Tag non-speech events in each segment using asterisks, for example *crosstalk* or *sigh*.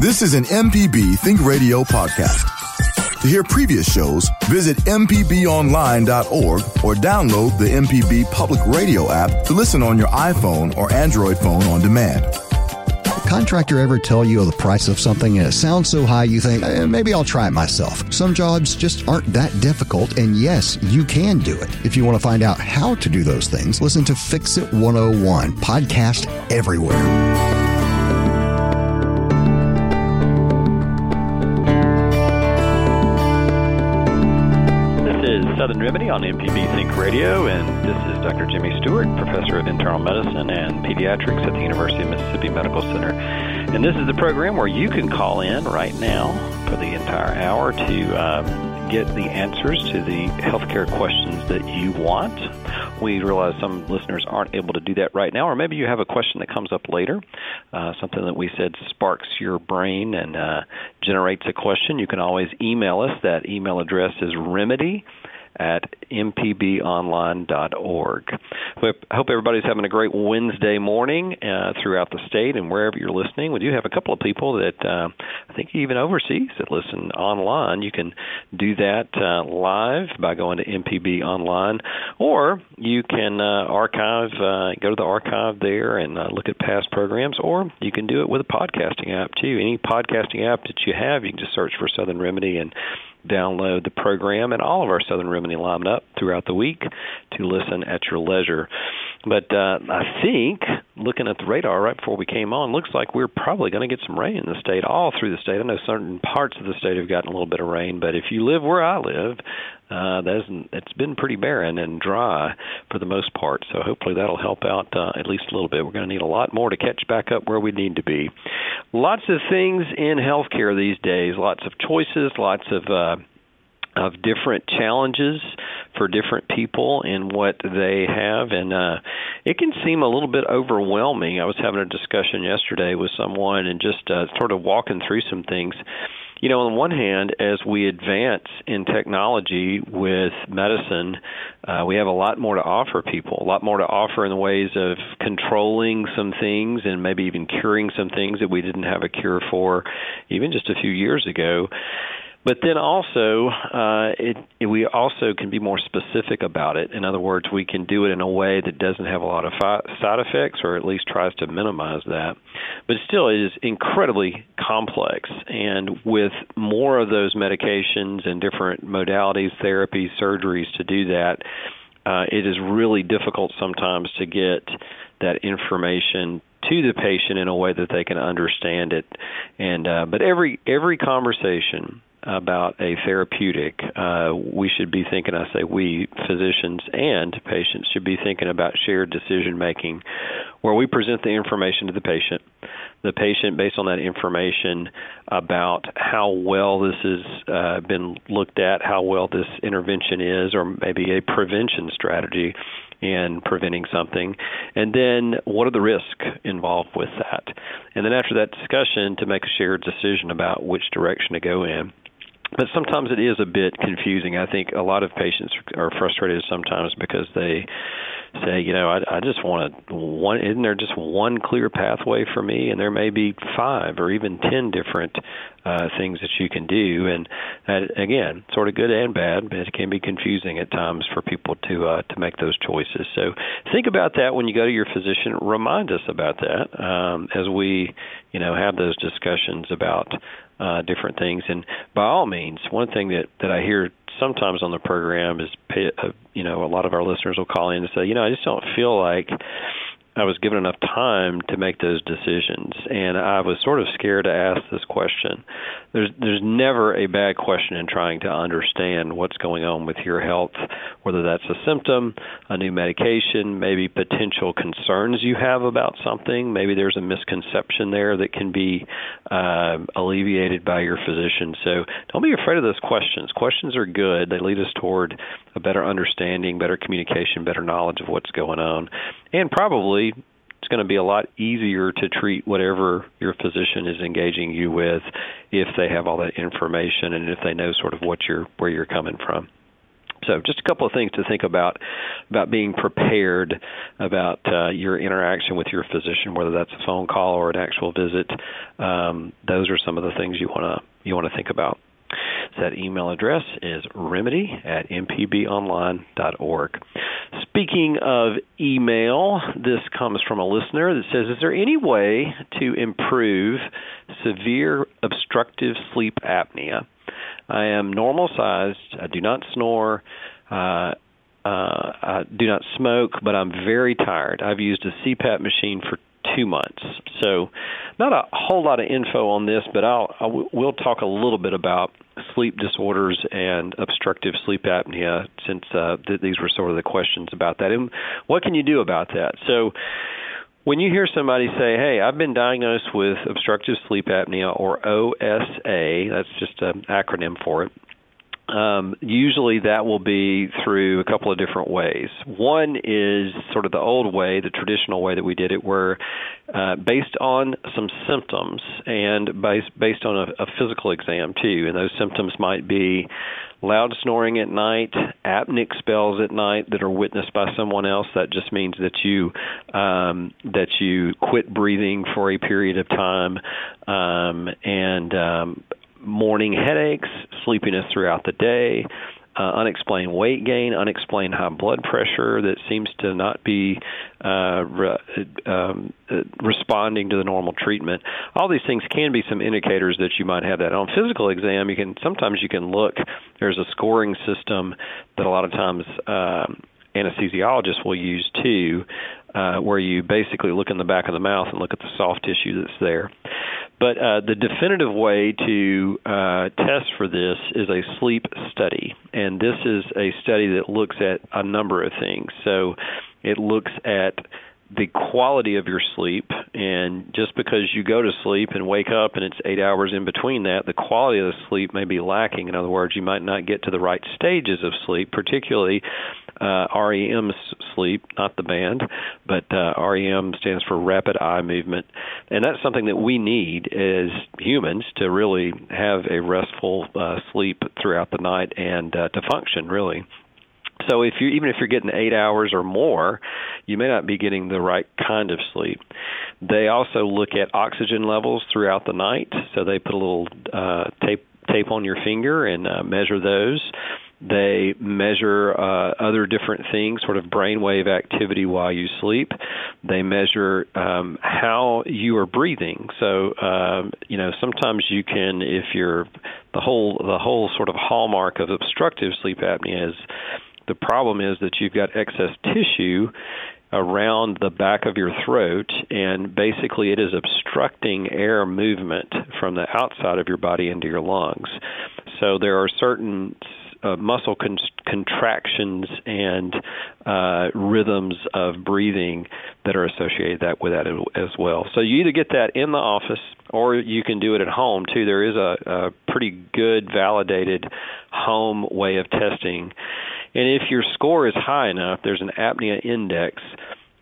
This is an MPB Think Radio podcast. To hear previous shows, visit MPBOnline.org or download the MPB Public Radio app to listen on your iPhone or Android phone on demand. Contractor ever tell you the price of something and it sounds so high you think, eh, maybe I'll try it myself. Some jobs just aren't that difficult, and yes, you can do it. If you want to find out how to do those things, listen to Fix It 101, podcast everywhere. Remedy on MPB Think Radio, and this is Dr. Jimmy Stewart, Professor of Internal Medicine and Pediatrics at the University of Mississippi Medical Center. And this is the program where you can call in right now for the entire hour to um, get the answers to the healthcare questions that you want. We realize some listeners aren't able to do that right now, or maybe you have a question that comes up later, uh, something that we said sparks your brain and uh, generates a question. You can always email us. That email address is remedy at mpbonline.org. I hope everybody's having a great Wednesday morning uh, throughout the state and wherever you're listening. We do have a couple of people that uh, I think even overseas that listen online. You can do that uh, live by going to MPB Online, or you can uh, archive, uh, go to the archive there and uh, look at past programs, or you can do it with a podcasting app too. Any podcasting app that you have, you can just search for Southern Remedy and download the program and all of our Southern Remedy lineup throughout the week to listen at your leisure. But uh, I think, looking at the radar right before we came on, looks like we're probably going to get some rain in the state, all through the state. I know certain parts of the state have gotten a little bit of rain, but if you live where I live, uh, that's it's been pretty barren and dry for the most part. So hopefully that'll help out uh, at least a little bit. We're going to need a lot more to catch back up where we need to be. Lots of things in healthcare these days. Lots of choices. Lots of uh, of different challenges for different people and what they have. And uh it can seem a little bit overwhelming. I was having a discussion yesterday with someone and just uh, sort of walking through some things. You know, on the one hand, as we advance in technology with medicine, uh, we have a lot more to offer people, a lot more to offer in the ways of controlling some things and maybe even curing some things that we didn't have a cure for even just a few years ago. But then also, uh, it, it, we also can be more specific about it. In other words, we can do it in a way that doesn't have a lot of fi- side effects, or at least tries to minimize that. But still, it is incredibly complex. And with more of those medications and different modalities, therapies, surgeries to do that, uh, it is really difficult sometimes to get that information to the patient in a way that they can understand it. And uh, but every every conversation about a therapeutic, uh, we should be thinking, I say we, physicians and patients, should be thinking about shared decision making where we present the information to the patient. The patient, based on that information about how well this has uh, been looked at, how well this intervention is, or maybe a prevention strategy in preventing something, and then what are the risks involved with that. And then after that discussion, to make a shared decision about which direction to go in but sometimes it is a bit confusing. I think a lot of patients are frustrated sometimes because they say, you know, I, I just want to one. Isn't there just one clear pathway for me? And there may be five or even ten different uh, things that you can do. And that, again, sort of good and bad, but it can be confusing at times for people to uh, to make those choices. So think about that when you go to your physician. Remind us about that um, as we, you know, have those discussions about uh, different things. And by all means, one thing that that I hear sometimes on the program is, pay, uh, you know, a lot of our listeners will call in and say, you know, I just don't feel like I was given enough time to make those decisions, and I was sort of scared to ask this question. There's there's never a bad question in trying to understand what's going on with your health, whether that's a symptom, a new medication, maybe potential concerns you have about something. Maybe there's a misconception there that can be uh, alleviated by your physician. So don't be afraid of those questions. Questions are good. They lead us toward a better understanding, better communication, better knowledge of what's going on, and probably it's going to be a lot easier to treat whatever your physician is engaging you with if they have all that information and if they know sort of what you're where you're coming from. So, just a couple of things to think about about being prepared about uh, your interaction with your physician, whether that's a phone call or an actual visit. Um, those are some of the things you want to you want to think about. That email address is remedy at mpbonline.org. Speaking of email, this comes from a listener that says, Is there any way to improve severe obstructive sleep apnea? I am normal sized, I do not snore. Uh, uh, I do not smoke, but I'm very tired. I've used a CPAP machine for two months. So, not a whole lot of info on this, but I'll I w- we'll talk a little bit about sleep disorders and obstructive sleep apnea, since uh, th- these were sort of the questions about that. And what can you do about that? So. When you hear somebody say, "Hey, I've been diagnosed with obstructive sleep apnea or OSA," that's just an acronym for it um, usually that will be through a couple of different ways. One is sort of the old way, the traditional way that we did it, where uh, based on some symptoms and based based on a, a physical exam too, and those symptoms might be loud snoring at night, apneic spells at night that are witnessed by someone else. That just means that you um, that you quit breathing for a period of time, um, and um, morning headaches, sleepiness throughout the day, uh, unexplained weight gain, unexplained high blood pressure that seems to not be uh, re- um, uh, responding to the normal treatment. All these things can be some indicators that you might have that. On physical exam, you can sometimes you can look. There's a scoring system that a lot of times. Um, anesthesiologists will use too, uh, where you basically look in the back of the mouth and look at the soft tissue that's there. But uh, the definitive way to uh, test for this is a sleep study, and this is a study that looks at a number of things. So it looks at the quality of your sleep and just because you go to sleep and wake up and it's 8 hours in between that the quality of the sleep may be lacking. In other words you might not get to the right stages of sleep particularly uh, REM sleep not the band but uh, REM stands for rapid eye movement. And that's something that we need as humans to really have a restful uh, sleep throughout the night and uh, to function really. So if you even if you're getting eight hours or more, you may not be getting the right kind of sleep. They also look at oxygen levels throughout the night. So they put a little uh, tape tape on your finger and uh, measure those. They measure uh, other different things, sort of brainwave activity while you sleep. They measure um, how you are breathing. So, um, you know, sometimes you can, if you're the whole the whole sort of hallmark of obstructive sleep apnea is the problem is that you've got excess tissue around the back of your throat, and basically it is obstructing air movement from the outside of your body into your lungs. So there are certain uh, muscle con- contractions and uh, rhythms of breathing that are associated that with that as well. So you either get that in the office or you can do it at home too. There is a, a pretty good validated home way of testing and if your score is high enough, there's an apnea index,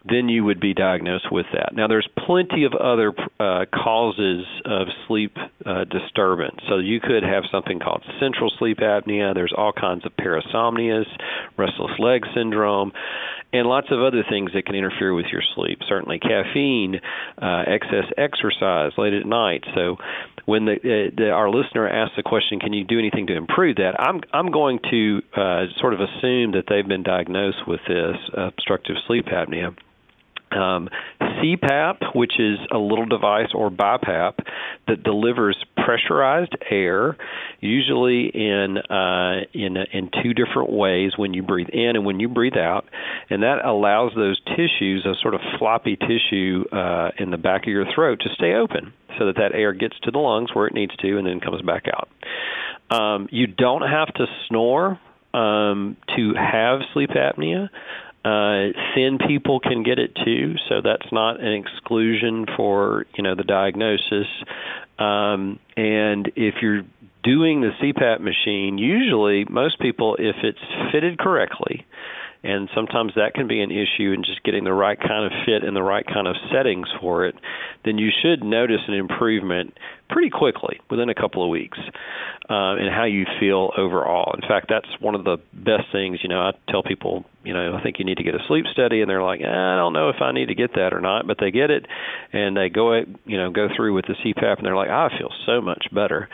then you would be diagnosed with that. Now, there's plenty of other uh, causes of sleep uh, disturbance. So you could have something called central sleep apnea. There's all kinds of parasomnias, restless leg syndrome, and lots of other things that can interfere with your sleep. Certainly, caffeine, uh, excess exercise late at night. So when the, uh, the, our listener asks the question, "Can you do anything to improve that?" I'm I'm going to uh, sort of assume that they've been diagnosed with this obstructive sleep apnea. Um, CPAP, which is a little device, or BiPAP, that delivers pressurized air, usually in uh, in in two different ways when you breathe in and when you breathe out, and that allows those tissues, a sort of floppy tissue uh, in the back of your throat, to stay open so that that air gets to the lungs where it needs to and then comes back out. Um, you don't have to snore um, to have sleep apnea. Uh, thin people can get it too, so that's not an exclusion for you know the diagnosis. Um, and if you're doing the CPAP machine, usually most people, if it's fitted correctly, and sometimes that can be an issue in just getting the right kind of fit and the right kind of settings for it, then you should notice an improvement pretty quickly within a couple of weeks uh, in how you feel overall. In fact, that's one of the best things. You know, I tell people, you know, I think you need to get a sleep study, and they're like, eh, I don't know if I need to get that or not, but they get it, and they go, you know, go through with the CPAP, and they're like, I feel so much better.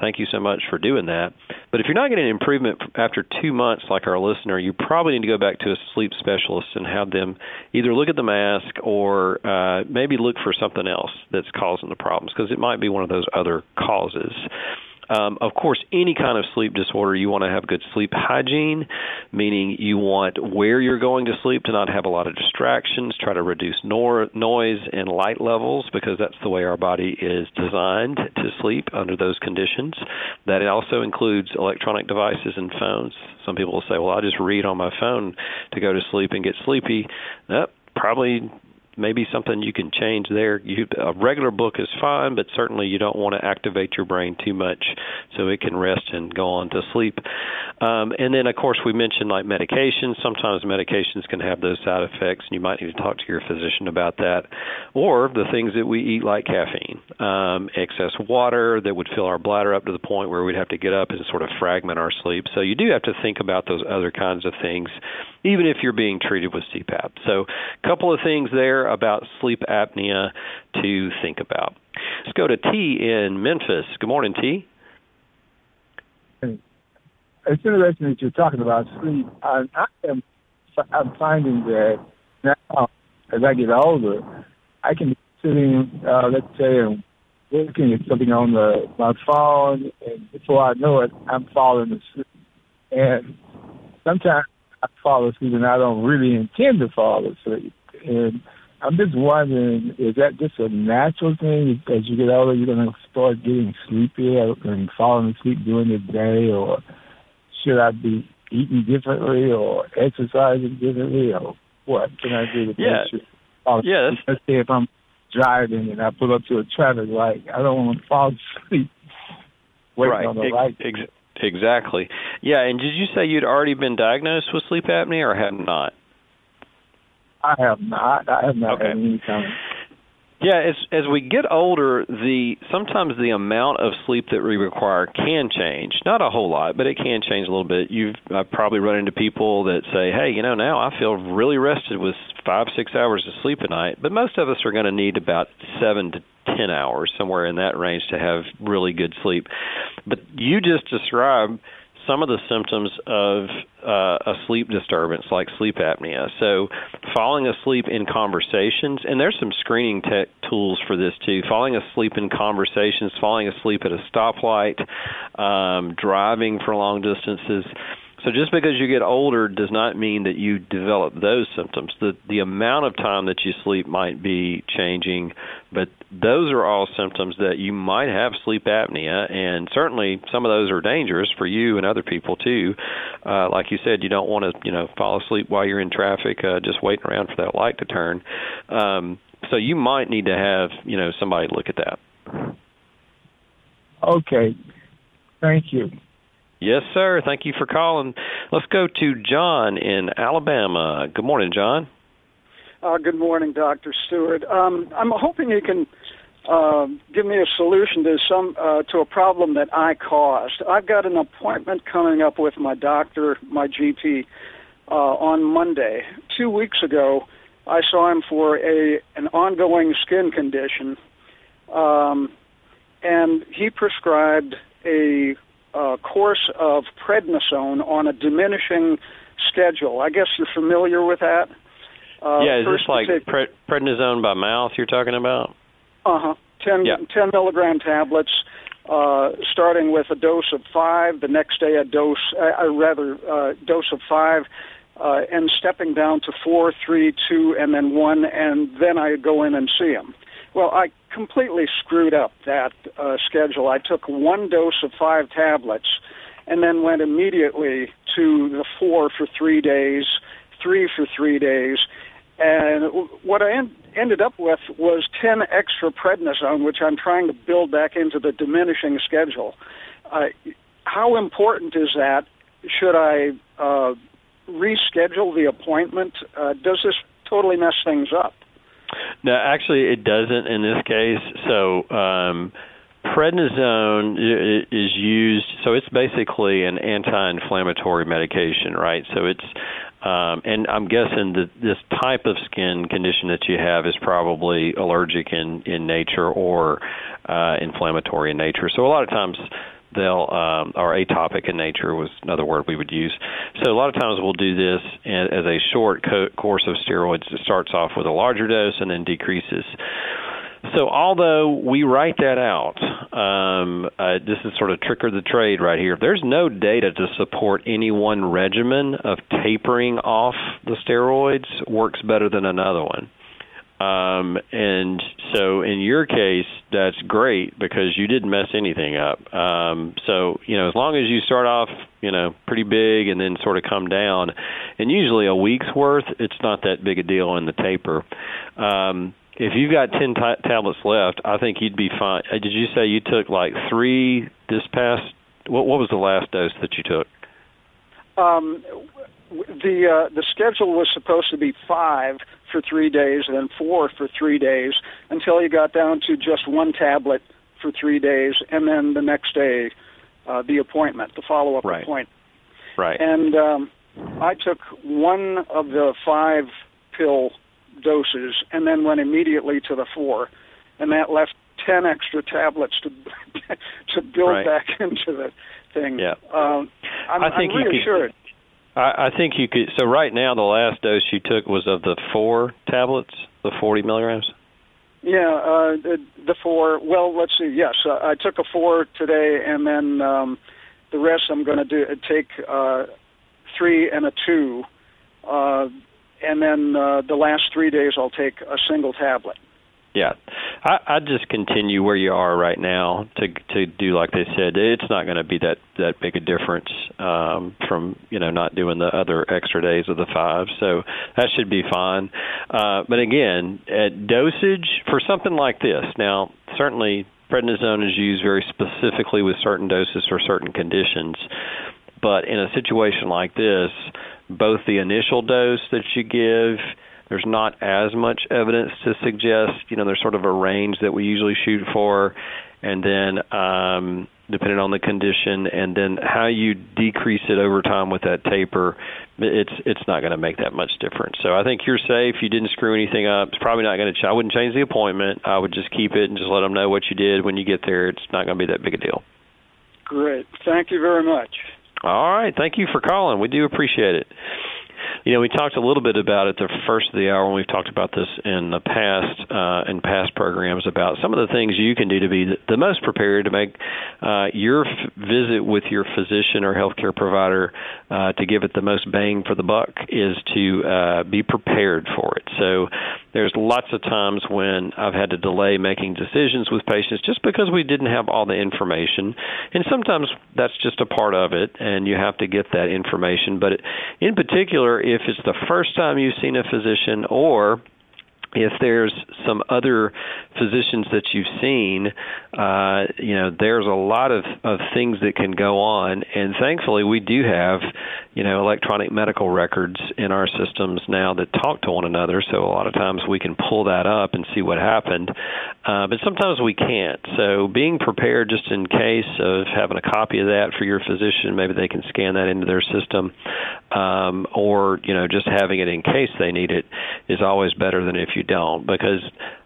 Thank you so much for doing that. But if you're not getting improvement after two months, like our listener, you probably need to go back to a sleep specialist and have them either look at the mask or uh, maybe look for something else that's causing the problems because it might be one of those other causes. Um, of course, any kind of sleep disorder, you want to have good sleep hygiene, meaning you want where you're going to sleep to not have a lot of distractions. Try to reduce nor- noise and light levels because that's the way our body is designed to sleep under those conditions. That also includes electronic devices and phones. Some people will say, "Well, I just read on my phone to go to sleep and get sleepy." Nope, probably maybe something you can change there. You, a regular book is fine, but certainly you don't want to activate your brain too much so it can rest and go on to sleep. Um, and then, of course, we mentioned like medications. Sometimes medications can have those side effects, and you might need to talk to your physician about that. Or the things that we eat, like caffeine, um, excess water that would fill our bladder up to the point where we'd have to get up and sort of fragment our sleep. So you do have to think about those other kinds of things, even if you're being treated with CPAP. So, a couple of things there about sleep apnea to think about. Let's go to T in Memphis. Good morning, T. It's interesting that you're talking about sleep. I, I am I'm finding that now as I get older, I can be sitting, uh, let's say, and looking at something on the my phone, and before I know it, I'm falling asleep. And sometimes I fall asleep, and I don't really intend to fall asleep. And I'm just wondering, is that just a natural thing? As you get older, you're going to start getting sleepier and falling asleep during the day, or should I be eating differently or exercising differently, or what can I do to yeah. make sure? Yeah, let's say if I'm driving and I pull up to a traffic light, I don't want to fall asleep waiting right. on the light. Ex- exactly. Yeah, and did you say you'd already been diagnosed with sleep apnea or had not? I have not. I have not okay. had any kind of yeah, as as we get older, the sometimes the amount of sleep that we require can change. Not a whole lot, but it can change a little bit. You've I've probably run into people that say, "Hey, you know, now I feel really rested with five six hours of sleep a night." But most of us are going to need about seven to ten hours, somewhere in that range, to have really good sleep. But you just described some of the symptoms of uh, a sleep disturbance like sleep apnea. So, falling asleep in conversations, and there's some screening tech tools for this too. Falling asleep in conversations, falling asleep at a stoplight, um, driving for long distances so just because you get older does not mean that you develop those symptoms. The the amount of time that you sleep might be changing, but those are all symptoms that you might have sleep apnea, and certainly some of those are dangerous for you and other people too. Uh, like you said, you don't want to you know fall asleep while you're in traffic, uh, just waiting around for that light to turn. Um, so you might need to have you know somebody look at that. Okay, thank you. Yes, sir. Thank you for calling. Let's go to John in Alabama. Good morning, John. Uh, good morning, Dr. Stewart. Um, I'm hoping you can uh, give me a solution to some uh, to a problem that I caused. I've got an appointment coming up with my doctor, my GP, uh, on Monday. Two weeks ago, I saw him for a an ongoing skin condition, um, and he prescribed a uh, course of prednisone on a diminishing schedule. I guess you're familiar with that. Uh, yeah, is this like take, pre- prednisone by mouth you're talking about? Uh huh. 10, Yeah. 10 milligram tablets, uh, starting with a dose of five. The next day, a dose, uh, uh, rather, uh, dose of five, uh, and stepping down to four, three, two, and then one, and then I go in and see him. Well, I completely screwed up that uh, schedule. I took one dose of five tablets, and then went immediately to the four for three days, three for three days, and what I en- ended up with was 10 extra prednisone, which I'm trying to build back into the diminishing schedule. Uh, how important is that? Should I uh, reschedule the appointment? Uh, does this totally mess things up? No, actually, it doesn't in this case. So, um, prednisone is used. So it's basically an anti-inflammatory medication, right? So it's, um, and I'm guessing that this type of skin condition that you have is probably allergic in in nature or uh, inflammatory in nature. So a lot of times they'll um, or atopic in nature was another word we would use. So a lot of times we'll do this as a short co- course of steroids. It starts off with a larger dose and then decreases. So although we write that out, um, uh, this is sort of trick of the trade right here. There's no data to support any one regimen of tapering off the steroids works better than another one. Um, and so in your case, that's great because you didn't mess anything up. Um, so, you know, as long as you start off, you know, pretty big and then sort of come down, and usually a week's worth, it's not that big a deal in the taper. Um, if you've got 10 t- tablets left, I think you'd be fine. Uh, Did you say you took like three this past? What, what was the last dose that you took? Um, the uh, the schedule was supposed to be five for three days, then four for three days, until you got down to just one tablet for three days, and then the next day, uh, the appointment, the follow up Right. appointment. Right. And um, I took one of the five pill doses, and then went immediately to the four, and that left ten extra tablets to *laughs* to build Right. back *laughs* into the thing. Yeah. Um, I'm, I think I'm reassured. I, I think you could. So right now, the last dose you took was of the four tablets, the 40 milligrams. Yeah, uh, the, the four. Well, let's see. Yes, uh, I took a four today, and then um, the rest I'm going to do take uh, three and a two, uh, and then uh, the last three days I'll take a single tablet. Yeah, I, I'd just continue where you are right now to to do like they said. It's not going to be that that big a difference um, from you know not doing the other extra days of the five, so that should be fine. Uh, but again, at dosage for something like this, now certainly prednisone is used very specifically with certain doses for certain conditions. But in a situation like this, both the initial dose that you give there's not as much evidence to suggest, you know, there's sort of a range that we usually shoot for, and then um, depending on the condition, and then how you decrease it over time with that taper, it's it's not going to make that much difference. So I think you're safe. You didn't screw anything up. It's probably not going to. Ch- I wouldn't change the appointment. I would just keep it and just let them know what you did when you get there. It's not going to be that big a deal. Great. Thank you very much. All right. Thank you for calling. We do appreciate it. You know, we talked a little bit about it the first of the hour when we've talked about this in the past, uh, in past programs about some of the things you can do to be the, most prepared to make uh, your f- visit with your physician or healthcare provider uh, to give it the most bang for the buck is to uh, be prepared for it. So there's lots of times when I've had to delay making decisions with patients just because we didn't have all the information, and sometimes that's just a part of it, and you have to get that information. But in particular, if it's the first time you've seen a physician or if there's some other physicians that you've seen, uh, you know, there's a lot of, of things that can go on. And thankfully, we do have, you know, electronic medical records in our systems now that talk to one another. So a lot of times we can pull that up and see what happened. Uh, but sometimes we can't. So being prepared just in case of having a copy of that for your physician, maybe they can scan that into their system, um, or, you know, just having it in case they need it is always better than if you don't because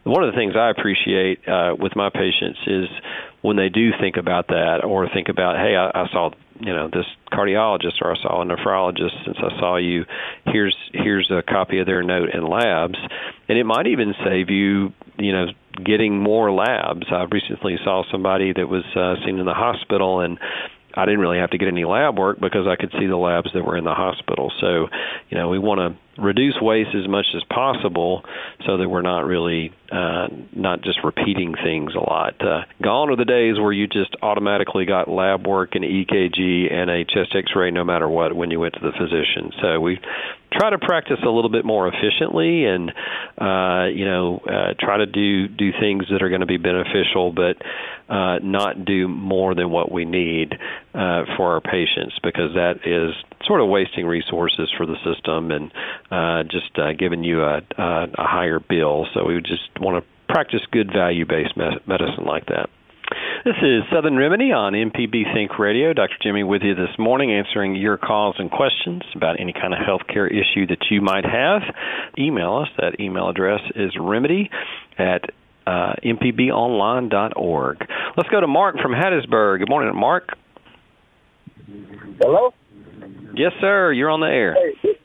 one of the things I appreciate uh, with my patients is when they do think about that or think about, hey, I, I saw you know this cardiologist or I saw a nephrologist since I saw you. Here's here's a copy of their note and labs, and it might even save you you know getting more labs. I recently saw somebody that was uh, seen in the hospital and I didn't really have to get any lab work because I could see the labs that were in the hospital. So, you know, we want to reduce waste as much as possible so that we're not really uh, not just repeating things a lot. Uh, gone are the days where you just automatically got lab work and EKG and a chest X-ray no matter what when you went to the physician. So we try to practice a little bit more efficiently and uh, you know uh, try to do do things that are going to be beneficial, but uh, not do more than what we need uh, for our patients because that is sort of wasting resources for the system and uh, just uh, giving you a, a, a higher bill. So we just want to practice good value based medicine like that. This is Southern Remedy on MPB Think Radio. Dr. Jimmy with you this morning answering your calls and questions about any kind of healthcare issue that you might have. Email us. That email address is remedy at uh, mpbonline.org. Let's go to Mark from Hattiesburg. Good morning, Mark. Hello? Yes, sir. You're on the air. Hey,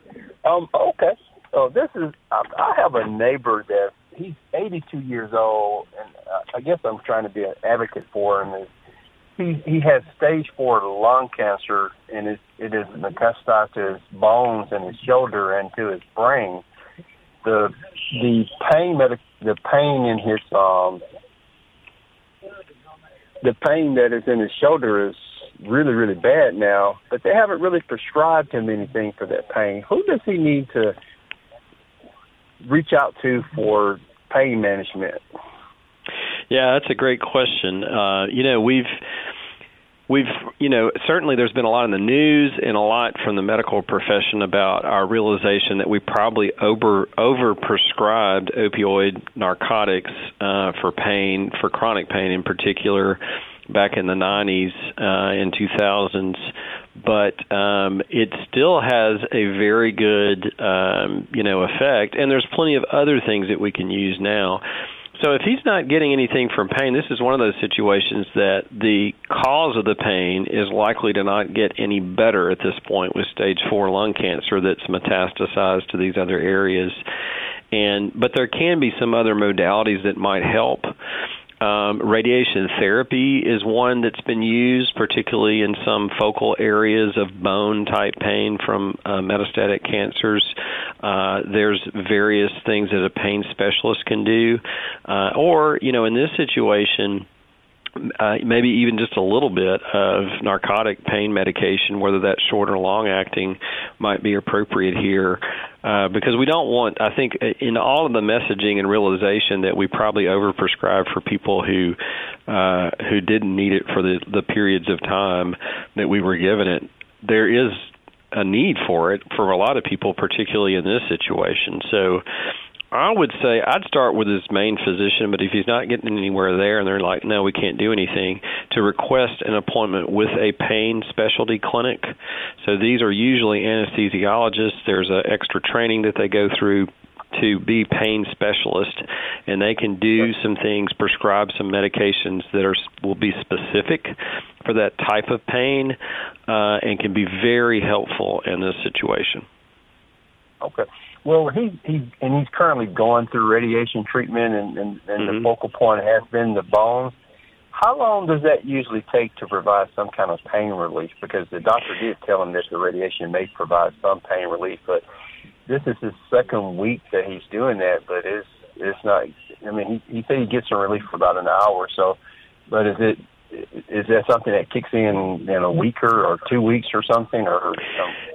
um, okay. So this is, I have a neighbor that he's 82 years old, and uh, I guess I'm trying to be an advocate for him. Is he he has stage four lung cancer, and it, it is metastasized to his bones and his shoulder and to his brain. The the pain medic the pain in his um the pain that is in his shoulder is really really bad now, but they haven't really prescribed him anything for that pain. Who does he need to reach out to for pain management? Yeah, that's a great question. Uh, you know, we've we've you know certainly there's been a lot in the news and a lot from the medical profession about our realization that we probably over over prescribed opioid narcotics uh, for pain for chronic pain in particular back in the 90s uh, and 2000s but um, it still has a very good um, you know effect and there's plenty of other things that we can use now so if he's not getting anything from pain, this is one of those situations that the cause of the pain is likely to not get any better at this point with stage 4 lung cancer that's metastasized to these other areas. And but there can be some other modalities that might help. Um, radiation therapy is one that's been used, particularly in some focal areas of bone type pain from uh, metastatic cancers. Uh, there's various things that a pain specialist can do, uh, or you know, in this situation uh, maybe even just a little bit of narcotic pain medication, whether that's short or long acting, might be appropriate here. Uh, because we don't want, I think, in all of the messaging and realization that we probably overprescribe for people who uh, who didn't need it for the the periods of time that we were given it. There is a need for it for a lot of people, particularly in this situation. So I would say I'd start with his main physician, but if he's not getting anywhere there and they're like, no, we can't do anything, to request an appointment with a pain specialty clinic. So these are usually anesthesiologists. There's a extra training that they go through to be pain specialist and they can do some things prescribe some medications that are will be specific for that type of pain uh, and can be very helpful in this situation okay well, he he and he's currently going through radiation treatment, and and, and mm-hmm. the focal point has been the bones. How long does that usually take to provide some kind of pain relief? Because the doctor did tell him that the radiation may provide some pain relief, but this is his second week that he's doing that, but it's it's not. I mean, he he said he gets some relief for about an hour or so, but is it is that something that kicks in in a week or, or two weeks or something or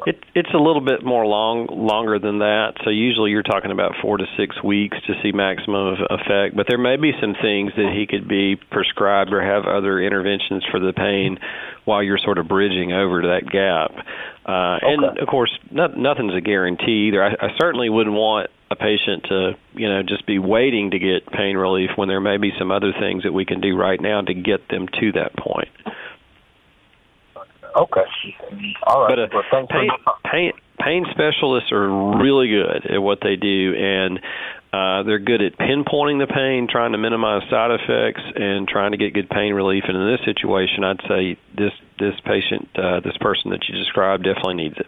it, it's a little bit more long longer than that. So usually you're talking about four to six weeks to see maximum effect. But there may be some things that he could be prescribed or have other interventions for the pain while you're sort of bridging over to that gap. Uh, okay. and of course not, nothing's a guarantee either. I, I certainly wouldn't want a patient to you know just be waiting to get pain relief when there may be some other things that we can do right now to get them to that point. Okay. All right. But uh, well, pain, pain pain specialists are really good at what they do, and Uh, they're good at pinpointing the pain, trying to minimize side effects, and trying to get good pain relief. And in this situation, I'd say this this patient, uh, this person that you described, definitely needs it.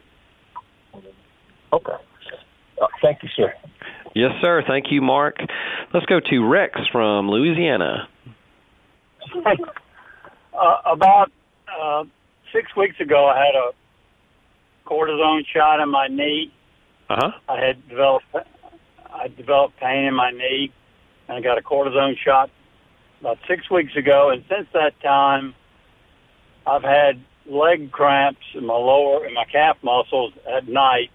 Okay. Uh, thank you, sir. Yes, sir. Thank you, Mark. Let's go to Rex from Louisiana. Hey, uh, about uh, six weeks ago, I had a cortisone shot in my knee. Uh huh. I had developed I developed pain in my knee, and I got a cortisone shot about six weeks ago. And since that time, I've had leg cramps in my lower in my calf muscles at night.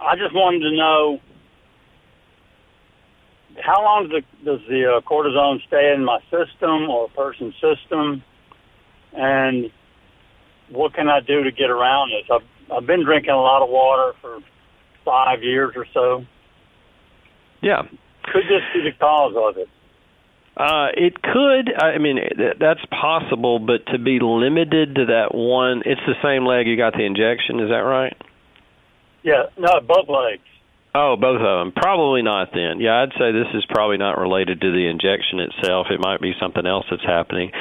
I just wanted to know how long does the, does the uh, cortisone stay in my system or a person's system, and what can I do to get around this? I've I've been drinking a lot of water for five years or so. Yeah. Could this be the cause of it? Uh, it could. I mean, that's possible, but to be limited to that one, it's the same leg you got the injection. Is that right? Yeah, no, both legs. Oh, both of them. Probably not then. Yeah, I'd say this is probably not related to the injection itself. It might be something else that's happening.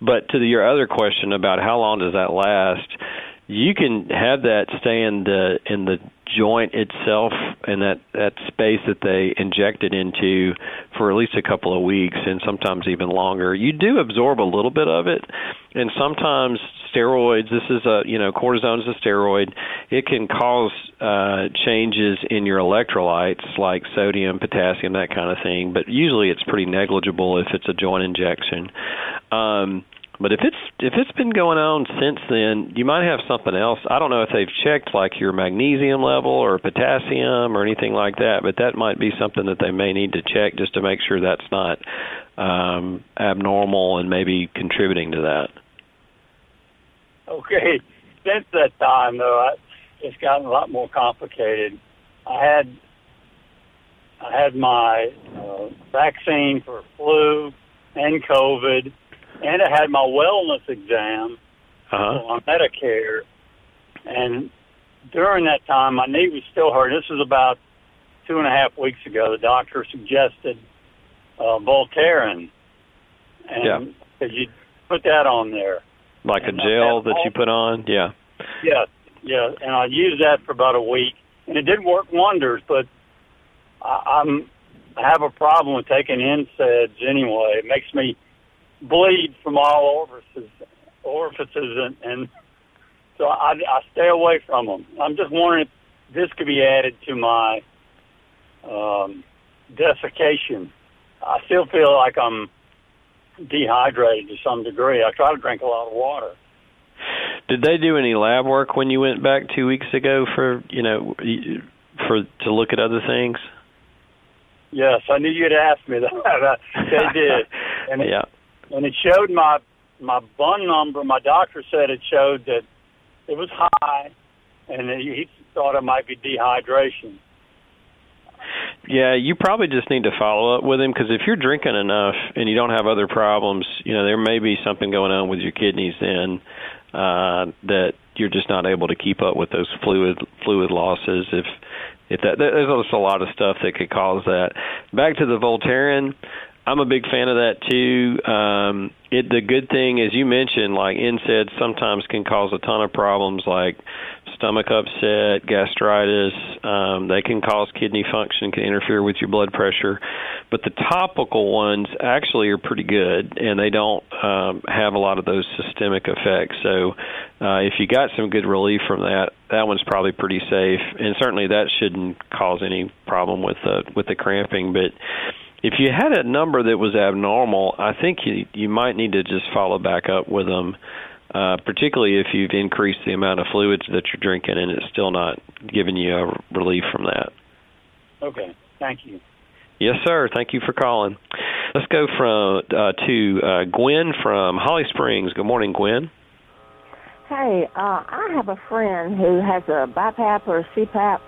But to the, your other question about how long does that last, you can have that stay in the in the joint itself and that that space that they inject it into for at least a couple of weeks and sometimes even longer. You do absorb a little bit of it and sometimes steroids this is a you know cortisone is a steroid. It can cause uh changes in your electrolytes like sodium potassium that kind of thing but usually it's pretty negligible if it's a joint injection. Um but if it's if it's been going on since then, you might have something else. I don't know if they've checked like your magnesium level or potassium or anything like that, but that might be something that they may need to check just to make sure that's not um, abnormal and maybe contributing to that. Okay, since that time though, I, it's gotten a lot more complicated. I had I had my uh, vaccine for flu and COVID and I had my wellness exam uh-huh. on Medicare. And during that time, my knee was still hurt. This was about two and a half weeks ago. The doctor suggested uh, Voltaren, and yeah. you put that on there? Like and a gel that you put on? Yeah. Yeah, yeah. And I used that for about a week, and it did work wonders. But I, I'm I have a problem with taking NSAIDs anyway. It makes me bleed from all orifices, orifices, and, and so I, I stay away from them. I'm just wondering if this could be added to my um, desiccation. I still feel like I'm dehydrated to some degree. I try to drink a lot of water. Did they do any lab work when you went back two weeks ago for you know for to look at other things? Yes, I knew you'd ask me *laughs* that. they did, and *laughs* yeah and it showed my my bun number. My doctor said it showed that it was high, and he thought it might be dehydration. Yeah, you probably just need to follow up with him because if you're drinking enough and you don't have other problems, you know there may be something going on with your kidneys then uh, that you're just not able to keep up with those fluid fluid losses. If if that there's just a lot of stuff that could cause that. Back to the Voltaren. I'm a big fan of that too. Um, it the good thing, as you mentioned, like NSAIDs sometimes can cause a ton of problems, like stomach upset, gastritis. Um, they can cause kidney function, can interfere with your blood pressure. But the topical ones actually are pretty good, and they don't um, have a lot of those systemic effects. So, uh, if you got some good relief from that, that one's probably pretty safe, and certainly that shouldn't cause any problem with the with the cramping. But if you had a number that was abnormal, I think you you might need to just follow back up with them, uh, particularly if you've increased the amount of fluids that you're drinking and it's still not giving you a relief from that. Okay, thank you. Yes, sir. Thank you for calling. Let's go from uh, to uh, Gwen from Holly Springs. Good morning, Gwen. Hey, uh, I have a friend who has a BiPAP or a CPAP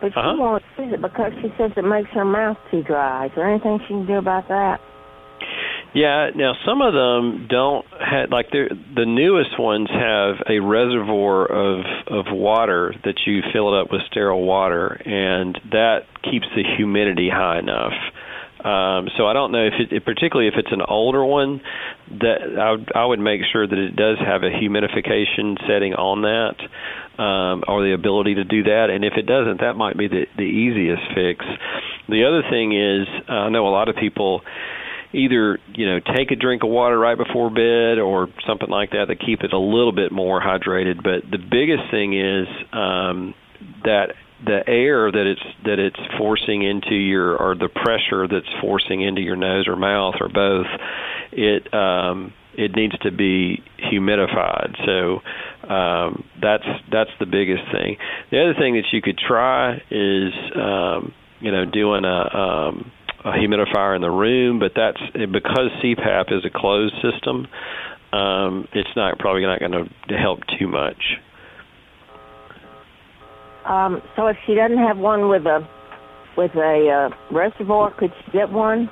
but uh-huh. she won't use it because she says it makes her mouth too dry. Is there anything she can do about that? Yeah, now some of them don't have like the the newest ones have a reservoir of of water that you fill it up with sterile water, and that keeps the humidity high enough. Um, so I don't know if it, particularly if it's an older one, that I would, I would make sure that it does have a humidification setting on that, um, or the ability to do that. And if it doesn't, that might be the the easiest fix. The other thing is, uh, I know a lot of people either you know take a drink of water right before bed or something like that to keep it a little bit more hydrated. But the biggest thing is um, that the air that it's that it's forcing into your or the pressure that's forcing into your nose or mouth or both it um it needs to be humidified so um that's that's the biggest thing the other thing that you could try is um you know doing a um a humidifier in the room, but that's because CPAP is a closed system. Um, it's not probably not going to help too much. Um, so if she doesn't have one with a with a uh, reservoir, could she get one?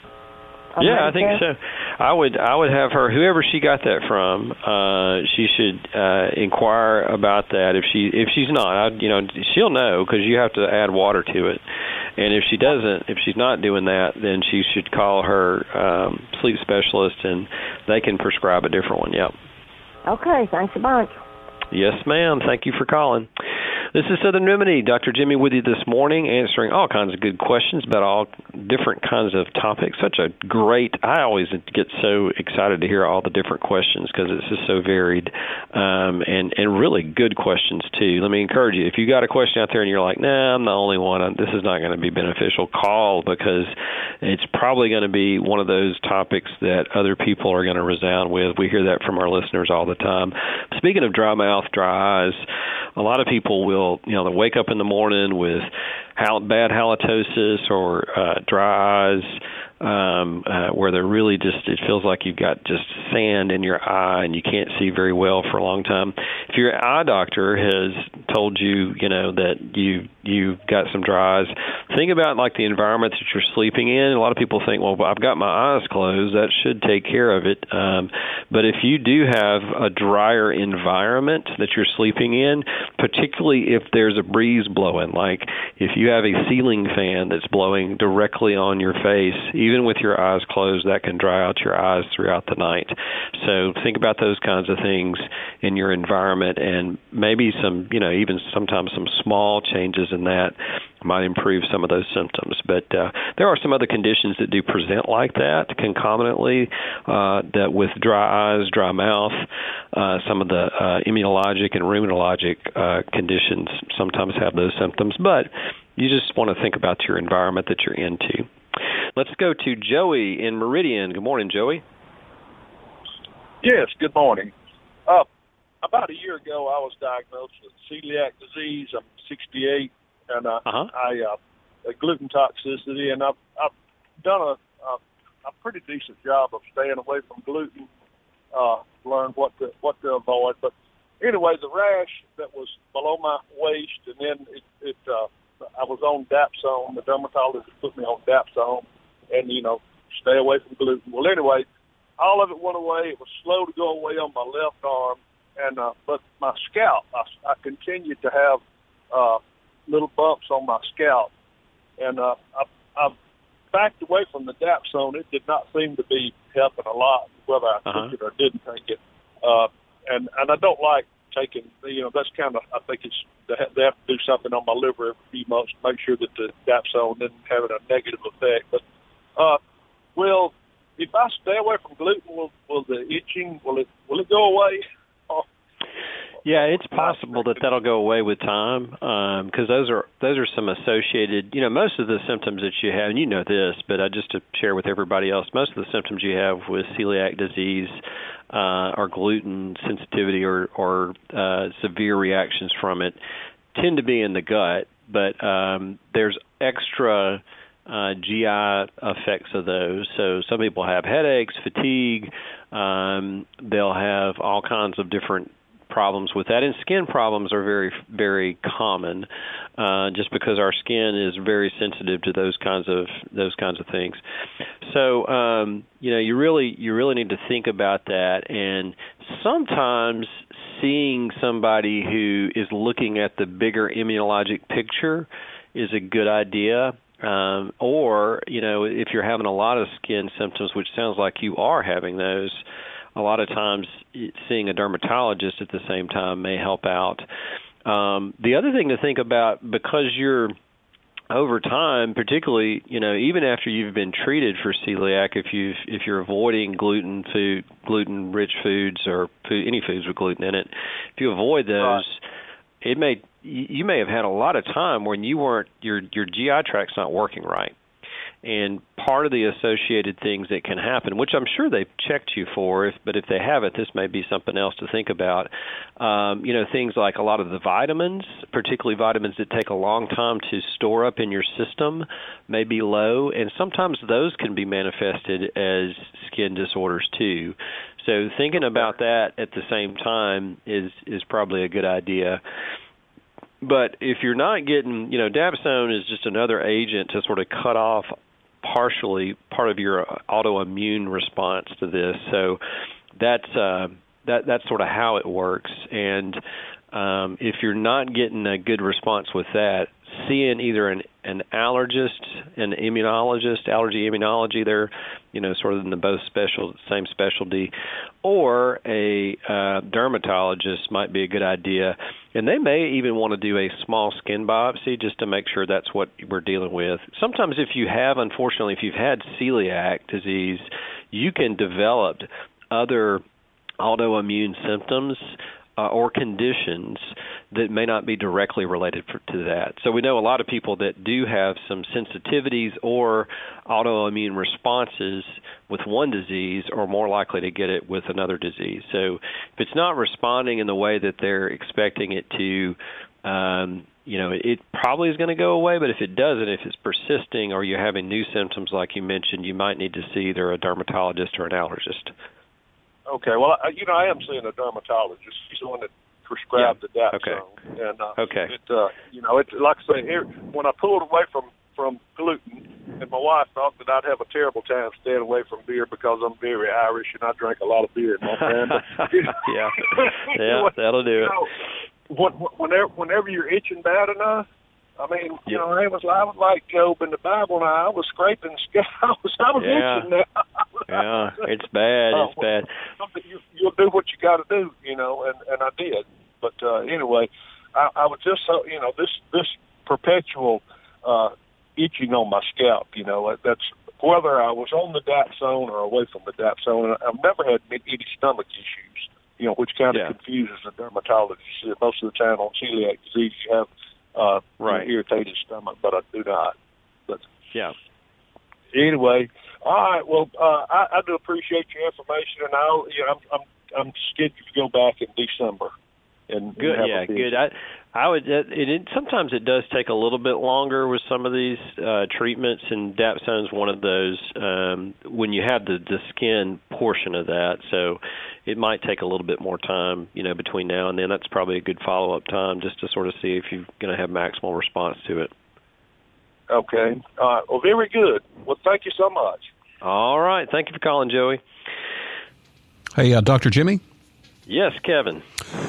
Yeah, I think so. I would I would have her whoever she got that from. Uh, she should uh, inquire about that if she if she's not. I, you know, she'll know because you have to add water to it. And if she doesn't, if she's not doing that, then she should call her um, sleep specialist, and they can prescribe a different one. Yep. Okay. Thanks a bunch. Yes, ma'am. Thank you for calling. This is Southern Remedy. Dr. Jimmy with you this morning, answering all kinds of good questions about all different kinds of topics. Such a great, I always get so excited to hear all the different questions because it's just so varied um, and, and really good questions, too. Let me encourage you if you got a question out there and you're like, nah, I'm the only one, this is not going to be beneficial, call because it's probably going to be one of those topics that other people are going to resound with. We hear that from our listeners all the time. Speaking of dry mouth, dry eyes, a lot of people will, you know, they wake up in the morning with hal- bad halitosis or uh, dry eyes um, uh, where they're really just it feels like you've got just sand in your eye and you can't see very well for a long time. If your eye doctor has told you, you know, that you you've got some dry eyes, think about like the environment that you're sleeping in. A lot of people think, well, I've got my eyes closed, that should take care of it. Um, but if you do have a drier environment that you're sleeping in, particularly if there's a breeze blowing, like if you have a ceiling fan that's blowing directly on your face even with your eyes closed, that can dry out your eyes throughout the night. So think about those kinds of things in your environment, and maybe some, you know, even sometimes some small changes in that might improve some of those symptoms. But uh, there are some other conditions that do present like that concomitantly. Uh, that with dry eyes, dry mouth, uh, some of the uh, immunologic and rheumatologic uh, conditions sometimes have those symptoms. But you just want to think about your environment that you're into. Let's go to Joey in Meridian. Good morning, Joey. Yes, good morning. Uh, about a year ago, I was diagnosed with celiac disease. I'm 68, and uh, uh-huh. I uh, gluten toxicity, and I've, I've done a, a, a pretty decent job of staying away from gluten. Uh, learned what to what to avoid, but anyway, the rash that was below my waist, and then it, it uh, I was on Dapsone. The dermatologist put me on Dapsone, and you know, stay away from gluten. Well, anyway, all of it went away. It was slow to go away on my left arm, and uh, but my scalp, I, I continued to have uh, little bumps on my scalp, and uh, I, I backed away from the Dapsone. It did not seem to be helping a lot, whether I uh-huh. took it or didn't take it. Uh, and and I don't like taking, you know, that's kind of, I think it's, they have to do something on my liver every few months to make sure that the dapsone isn't having a negative effect. But, uh, will, if I stay away from gluten, will, will the itching, will it, will it go away? *laughs* Yeah, it's possible that that'll go away with time because um, those are those are some associated. You know, most of the symptoms that you have, and you know this, but I just to share with everybody else, most of the symptoms you have with celiac disease uh, or gluten sensitivity or or uh, severe reactions from it tend to be in the gut, but um, there's extra uh, GI effects of those. So some people have headaches, fatigue. Um, they'll have all kinds of different problems with that, and skin problems are very very common, uh, just because our skin is very sensitive to those kinds of those kinds of things. So um, you know you really you really need to think about that, and sometimes seeing somebody who is looking at the bigger immunologic picture is a good idea. Um, or you know if you're having a lot of skin symptoms, which sounds like you are having those a lot of times seeing a dermatologist at the same time may help out. Um, the other thing to think about because you're over time, particularly you know even after you've been treated for celiac, if you if you're avoiding gluten food, gluten rich foods or food, any foods with gluten in it, if you avoid those, it may you may have had a lot of time when you weren't your your GI tract's not working right and part of the associated things that can happen, which I'm sure they've checked you for, if, but if they haven't, this may be something else to think about. Um, you know, things like a lot of the vitamins, particularly vitamins that take a long time to store up in your system, may be low, and sometimes those can be manifested as skin disorders too. So thinking about that at the same time is is probably a good idea but if you're not getting, you know, dapsone is just another agent to sort of cut off partially part of your autoimmune response to this. So that's uh, that that's sort of how it works. And um, if you're not getting a good response with that, seeing either an an allergist, an immunologist, allergy immunology, they're you know sort of in the both special same specialty, or a uh, dermatologist might be a good idea. And they may even want to do a small skin biopsy just to make sure that's what we're dealing with. Sometimes, if you have, unfortunately, if you've had celiac disease, you can develop other autoimmune symptoms uh, or conditions that may not be directly related for, to that. So we know a lot of people that do have some sensitivities or autoimmune responses with one disease are more likely to get it with another disease. So if it's not responding in the way that they're expecting it to, um, you know, it probably is going to go away. But if it doesn't, if it's persisting or you're having new symptoms like you mentioned, you might need to see either a dermatologist or an allergist. Okay. Well, I, you know, I am seeing a dermatologist. He's the one that prescribed yeah. the Dapsone. Okay. And uh, okay. It, uh, you know, it like I say here when I pulled away from from gluten, and my wife thought that I'd have a terrible time staying away from beer because I'm very Irish and I drink a lot of beer. My friend. *laughs* yeah. Yeah, *laughs* that'll do it. You know, whenever whenever you're itching bad enough, I mean, you know, I was I was like Job in the Bible, and I was scraping. *laughs* I was I was yeah. itching now. yeah, it's bad. It's bad. Something you you'll do what you got to do, you know, and and I did. But uh, anyway, I, I was just so you know this this perpetual uh, itching on my scalp. You know, that's whether I was on the dapsone or away from the dapsone. I've never had any stomach issues. You know, which kind of yeah. confuses the dermatologist. Most of the time on celiac disease, you have uh, right. irritated stomach, but I do not. But yeah. Anyway, all right. Well, uh, I, I do appreciate your information, and I'll, you know, I'm, I'm, I'm scheduled to go back in December. And good, and yeah, good. I, I would. It, it sometimes it does take a little bit longer with some of these uh, treatments, and Dapsone's one of those. Um, when you have the the skin portion of that, so it might take a little bit more time, you know, between now and then. That's probably a good follow up time just to sort of see if you're going to have maximal response to it. Okay. All right. Well, very good. Well, thank you so much. All right. Thank you for calling, Joey. Hey, uh, Dr. Jimmy. Yes, Kevin.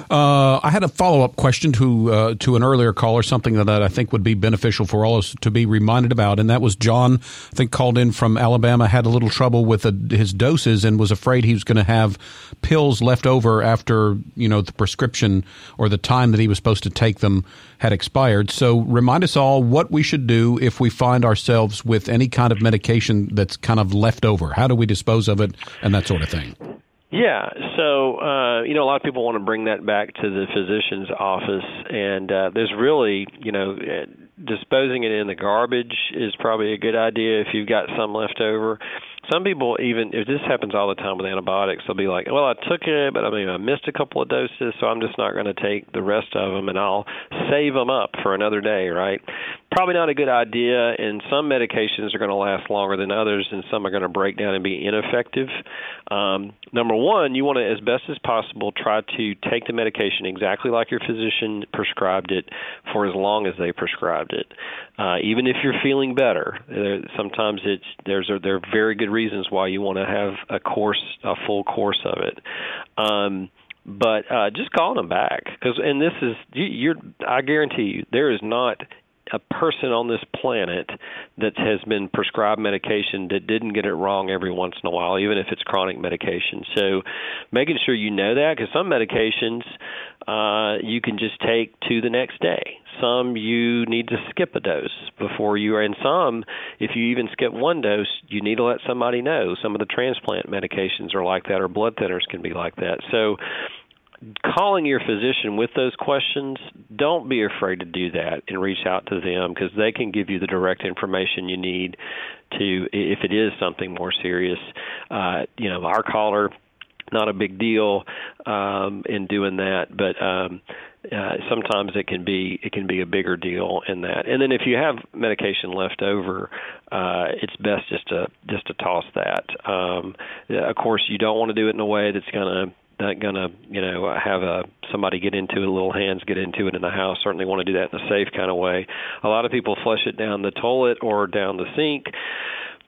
Uh, I had a follow up question to uh, to an earlier caller, something that I think would be beneficial for all us to be reminded about, and that was John. I think called in from Alabama, had a little trouble with a, his doses, and was afraid he was going to have pills left over after you know the prescription or the time that he was supposed to take them had expired. So remind us all what we should do if we find ourselves with any kind of medication that's kind of left over. How do we dispose of it, and that sort of thing. Yeah, so uh, you know, a lot of people want to bring that back to the physician's office, and uh, there's really, you know, uh, disposing it in the garbage is probably a good idea if you've got some left over. Some people even if this happens all the time with antibiotics, they'll be like, "Well, I took it, but I mean, I missed a couple of doses, so I'm just not going to take the rest of them, and I'll save them up for another day." Right? Probably not a good idea. And some medications are going to last longer than others, and some are going to break down and be ineffective. Um, number one, you want to, as best as possible, try to take the medication exactly like your physician prescribed it for as long as they prescribed it. Uh, even if you're feeling better, uh, sometimes it's there's a, there are very good reasons why you want to have a course, a full course of it. Um, but uh, just calling them back because, and this is you, you're. I guarantee you, there is not a person on this planet that has been prescribed medication that didn't get it wrong every once in a while, even if it's chronic medication. So, making sure you know that because some medications uh, you can just take to the next day. Some you need to skip a dose before you are, and some, if you even skip one dose, you need to let somebody know. Some of the transplant medications are like that, or blood thinners can be like that. So, calling your physician with those questions, don't be afraid to do that and reach out to them because they can give you the direct information you need to if it is something more serious. Uh, you know, our caller not a big deal um, in doing that, but um, uh, sometimes it can be it can be a bigger deal in that. And then if you have medication left over, uh, it's best just to just to toss that. Um, of course, you don't want to do it in a way that's going to not going to, you know, have a somebody get into it, little hands get into it in the house. Certainly want to do that in a safe kind of way. A lot of people flush it down the toilet or down the sink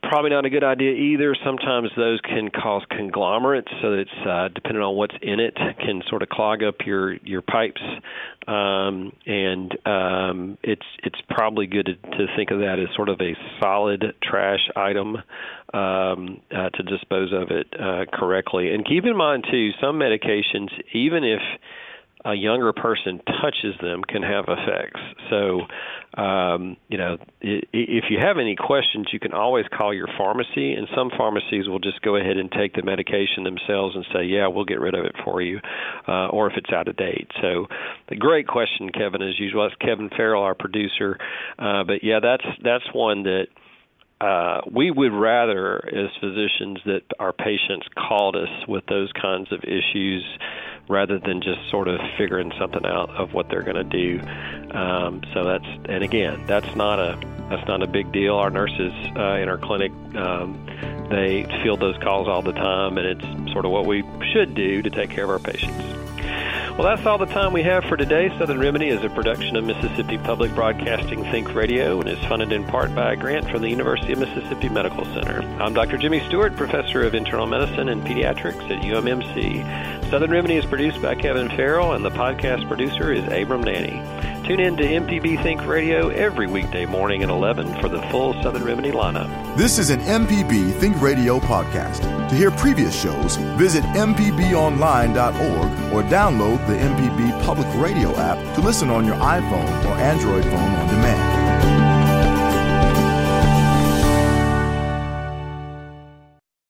probably not a good idea either. Sometimes those can cause conglomerates, so it's uh, depending on what's in it, can sort of clog up your your pipes, um, and um, it's it's probably good to, to think of that as sort of a solid trash item um, uh, to dispose of it uh, correctly. And keep in mind too, some medications, even if a younger person touches them can have effects. So, um, you know, if you have any questions, you can always call your pharmacy, and some pharmacies will just go ahead and take the medication themselves and say, "Yeah, we'll get rid of it for you," uh, or if it's out of date. So, the great question, Kevin, as usual. That's Kevin Farrell, our producer. Uh, but yeah, that's that's one that uh, we would rather, as physicians, that our patients called us with those kinds of issues rather than just sort of figuring something out of what they're going to do. Um, so that's, and again, that's not a that's not a big deal. Our nurses uh, in our clinic, um, they field those calls all the time, and it's sort of what we should do to take care of our patients. Well, that's all the time we have for today. Southern Remedy is a production of Mississippi Public Broadcasting Think Radio and is funded in part by a grant from the University of Mississippi Medical Center. I'm Dr. Jimmy Stewart, professor of internal medicine and pediatrics at UMMC. Southern Remedy is produced by Kevin Farrell, and the podcast producer is Abram Nanny. Tune in to MPB Think Radio every weekday morning at 11 for the full Southern Remedy lineup. This is an MPB Think Radio podcast. To hear previous shows, visit MPBOnline.org or download the MPB Public Radio app to listen on your iPhone or Android phone on demand.